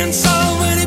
and so many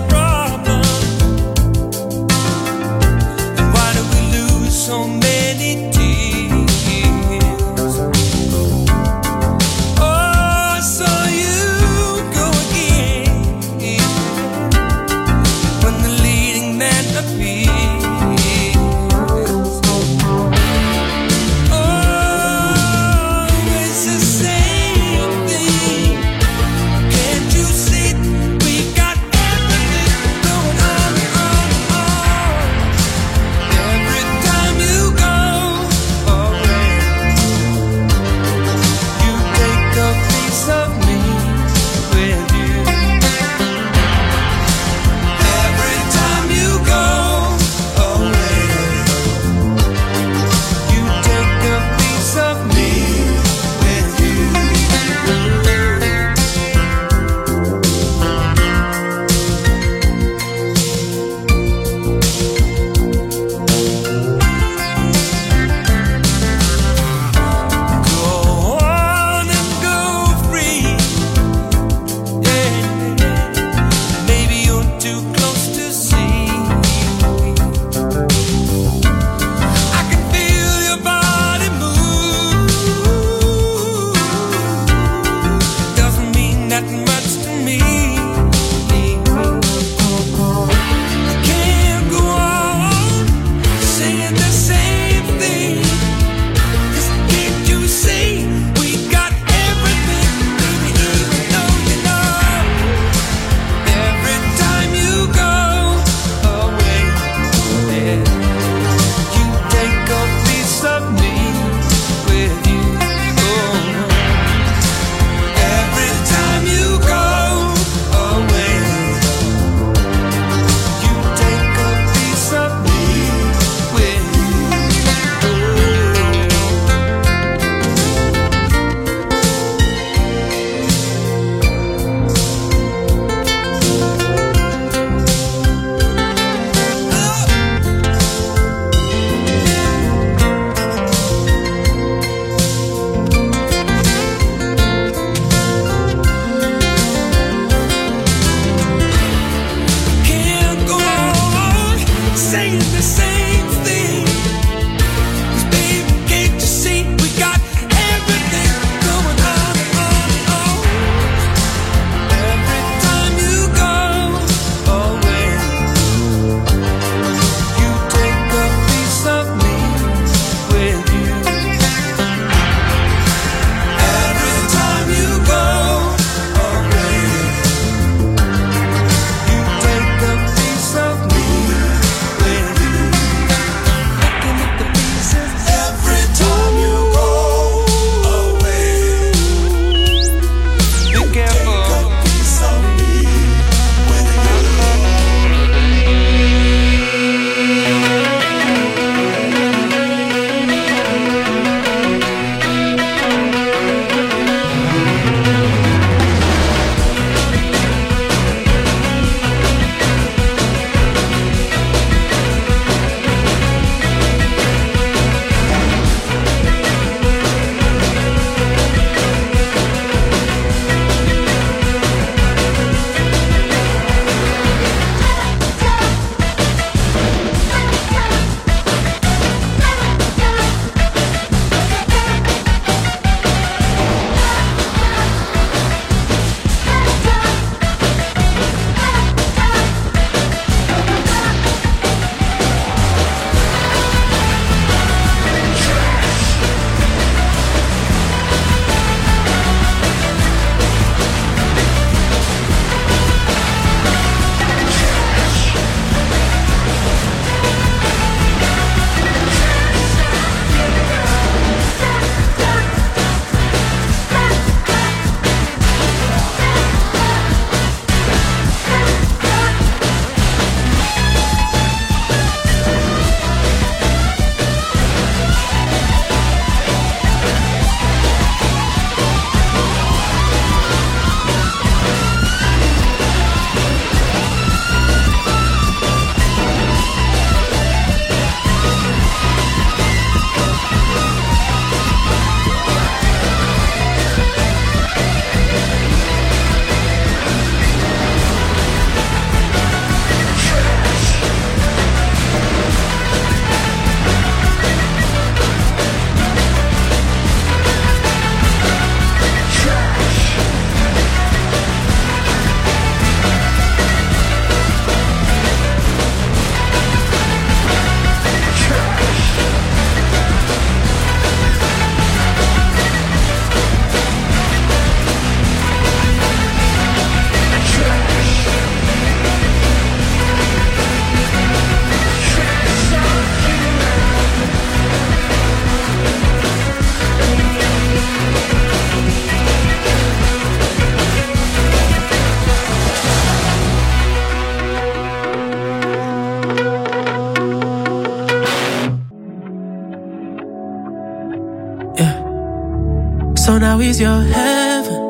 now he's your heaven.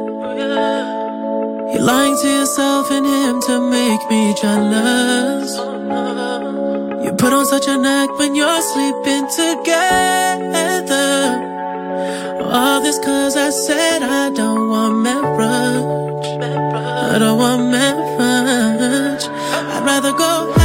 You're lying to yourself and him to make me jealous. You put on such an act when you're sleeping together. All this cause I said I don't want marriage. I don't want marriage. I'd rather go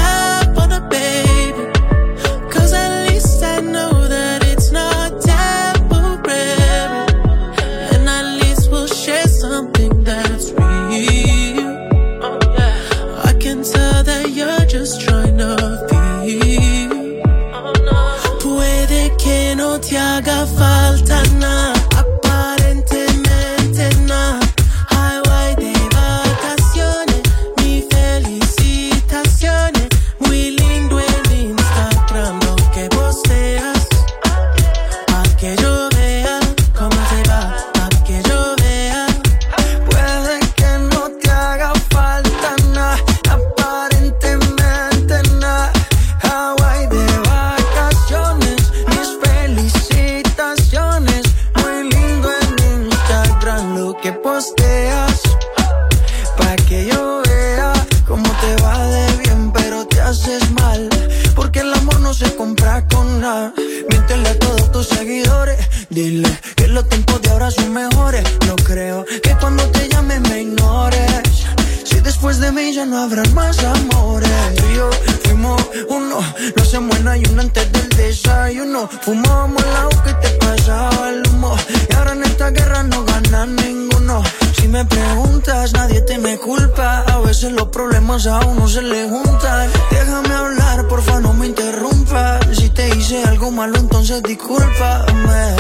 después de mí ya no habrán más amores. Tú y yo fuimos uno, no se muera y uno antes del desayuno. Fumábamos el agua que te pasaba el humo. Y ahora en esta guerra no gana ninguno. Si me preguntas, nadie te me culpa. A veces los problemas a uno se le juntan. Déjame hablar, porfa, no me interrumpas. Si te hice algo malo, entonces discúlpame.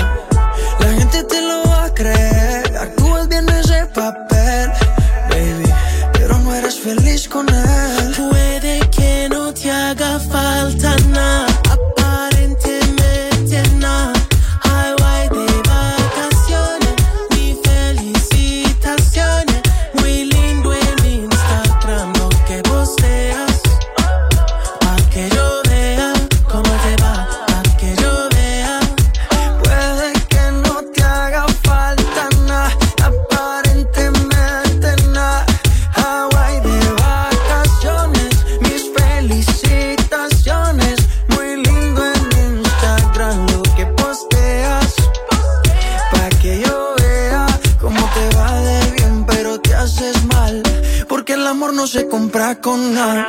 La gente te lo va a creer. Actúas bien ese papel, eres feliz con él. Puede con nada.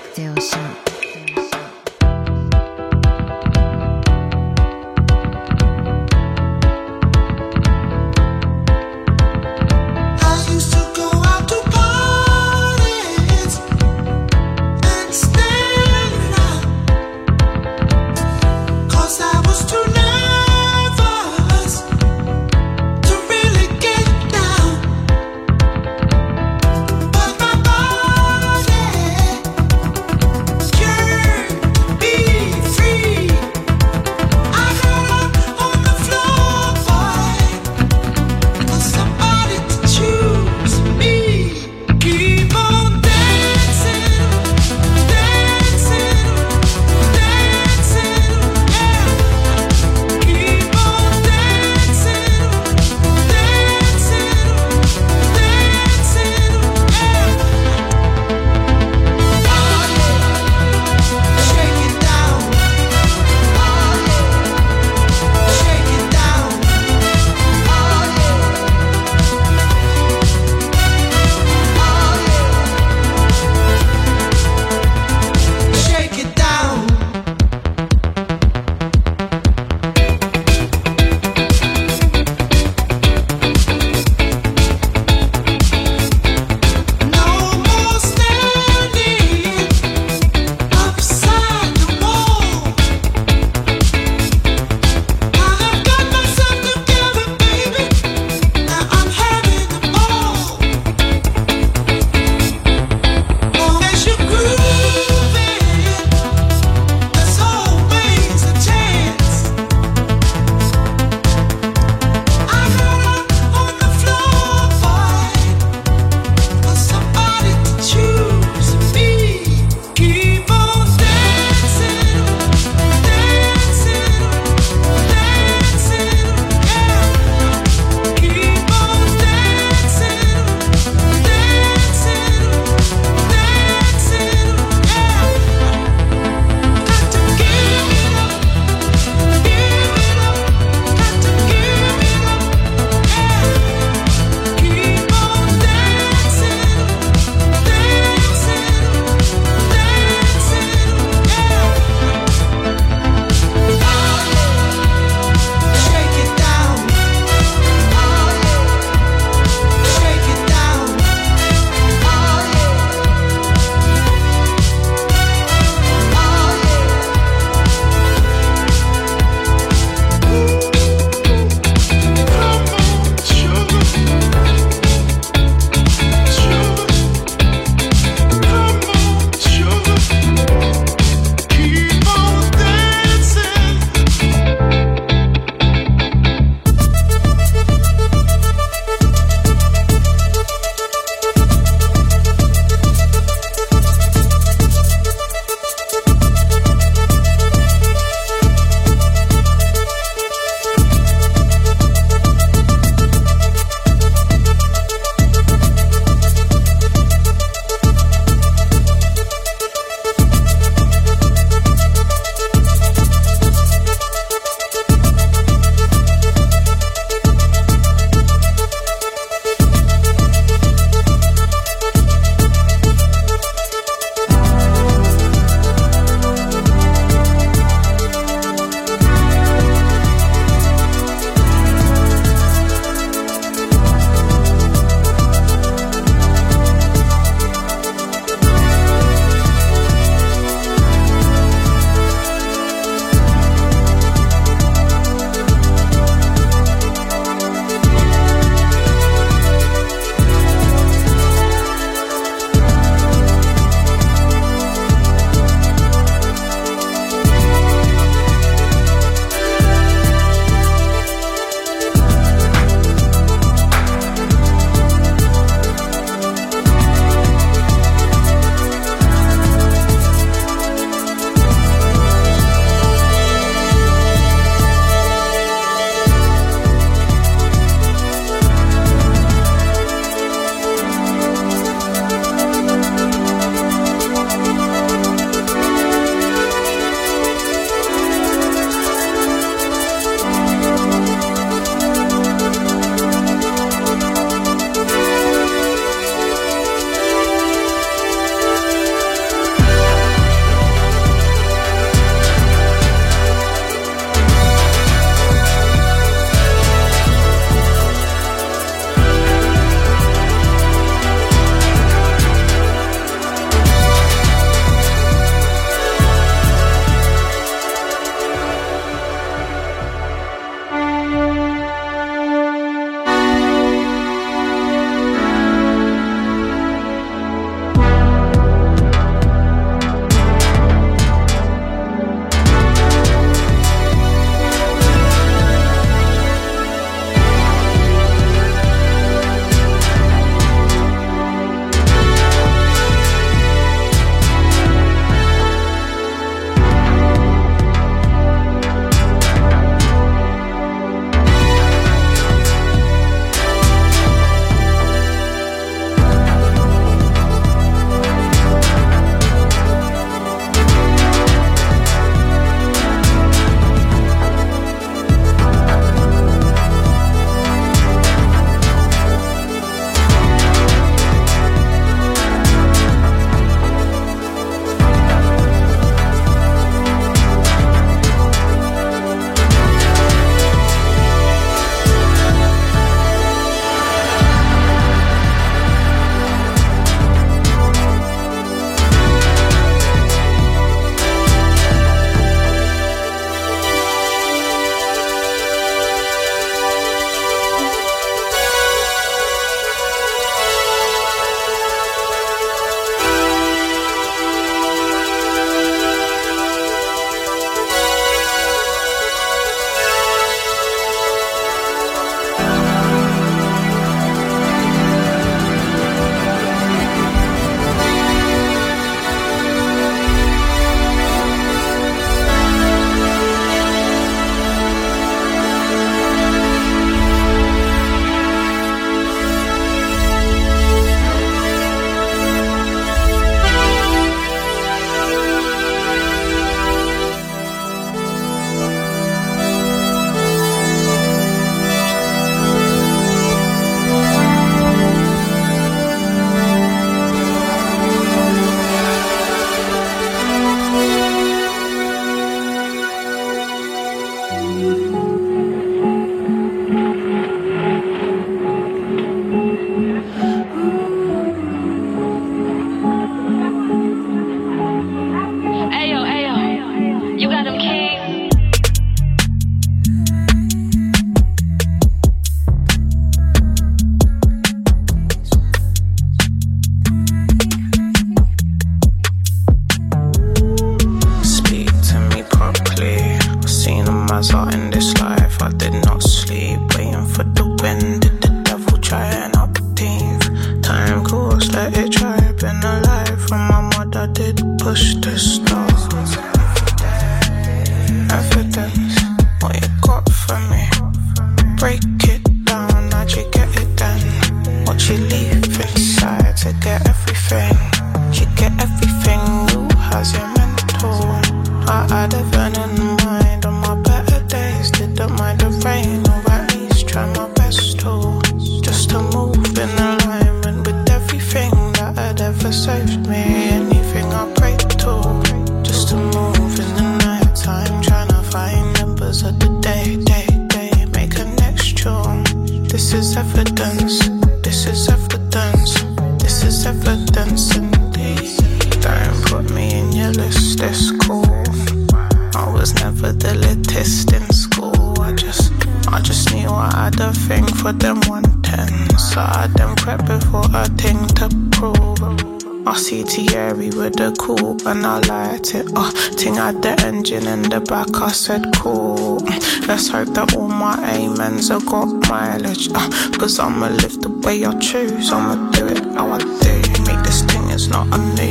I'ma live the way I choose. I'ma do it how I do. Make this thing, it's not a need.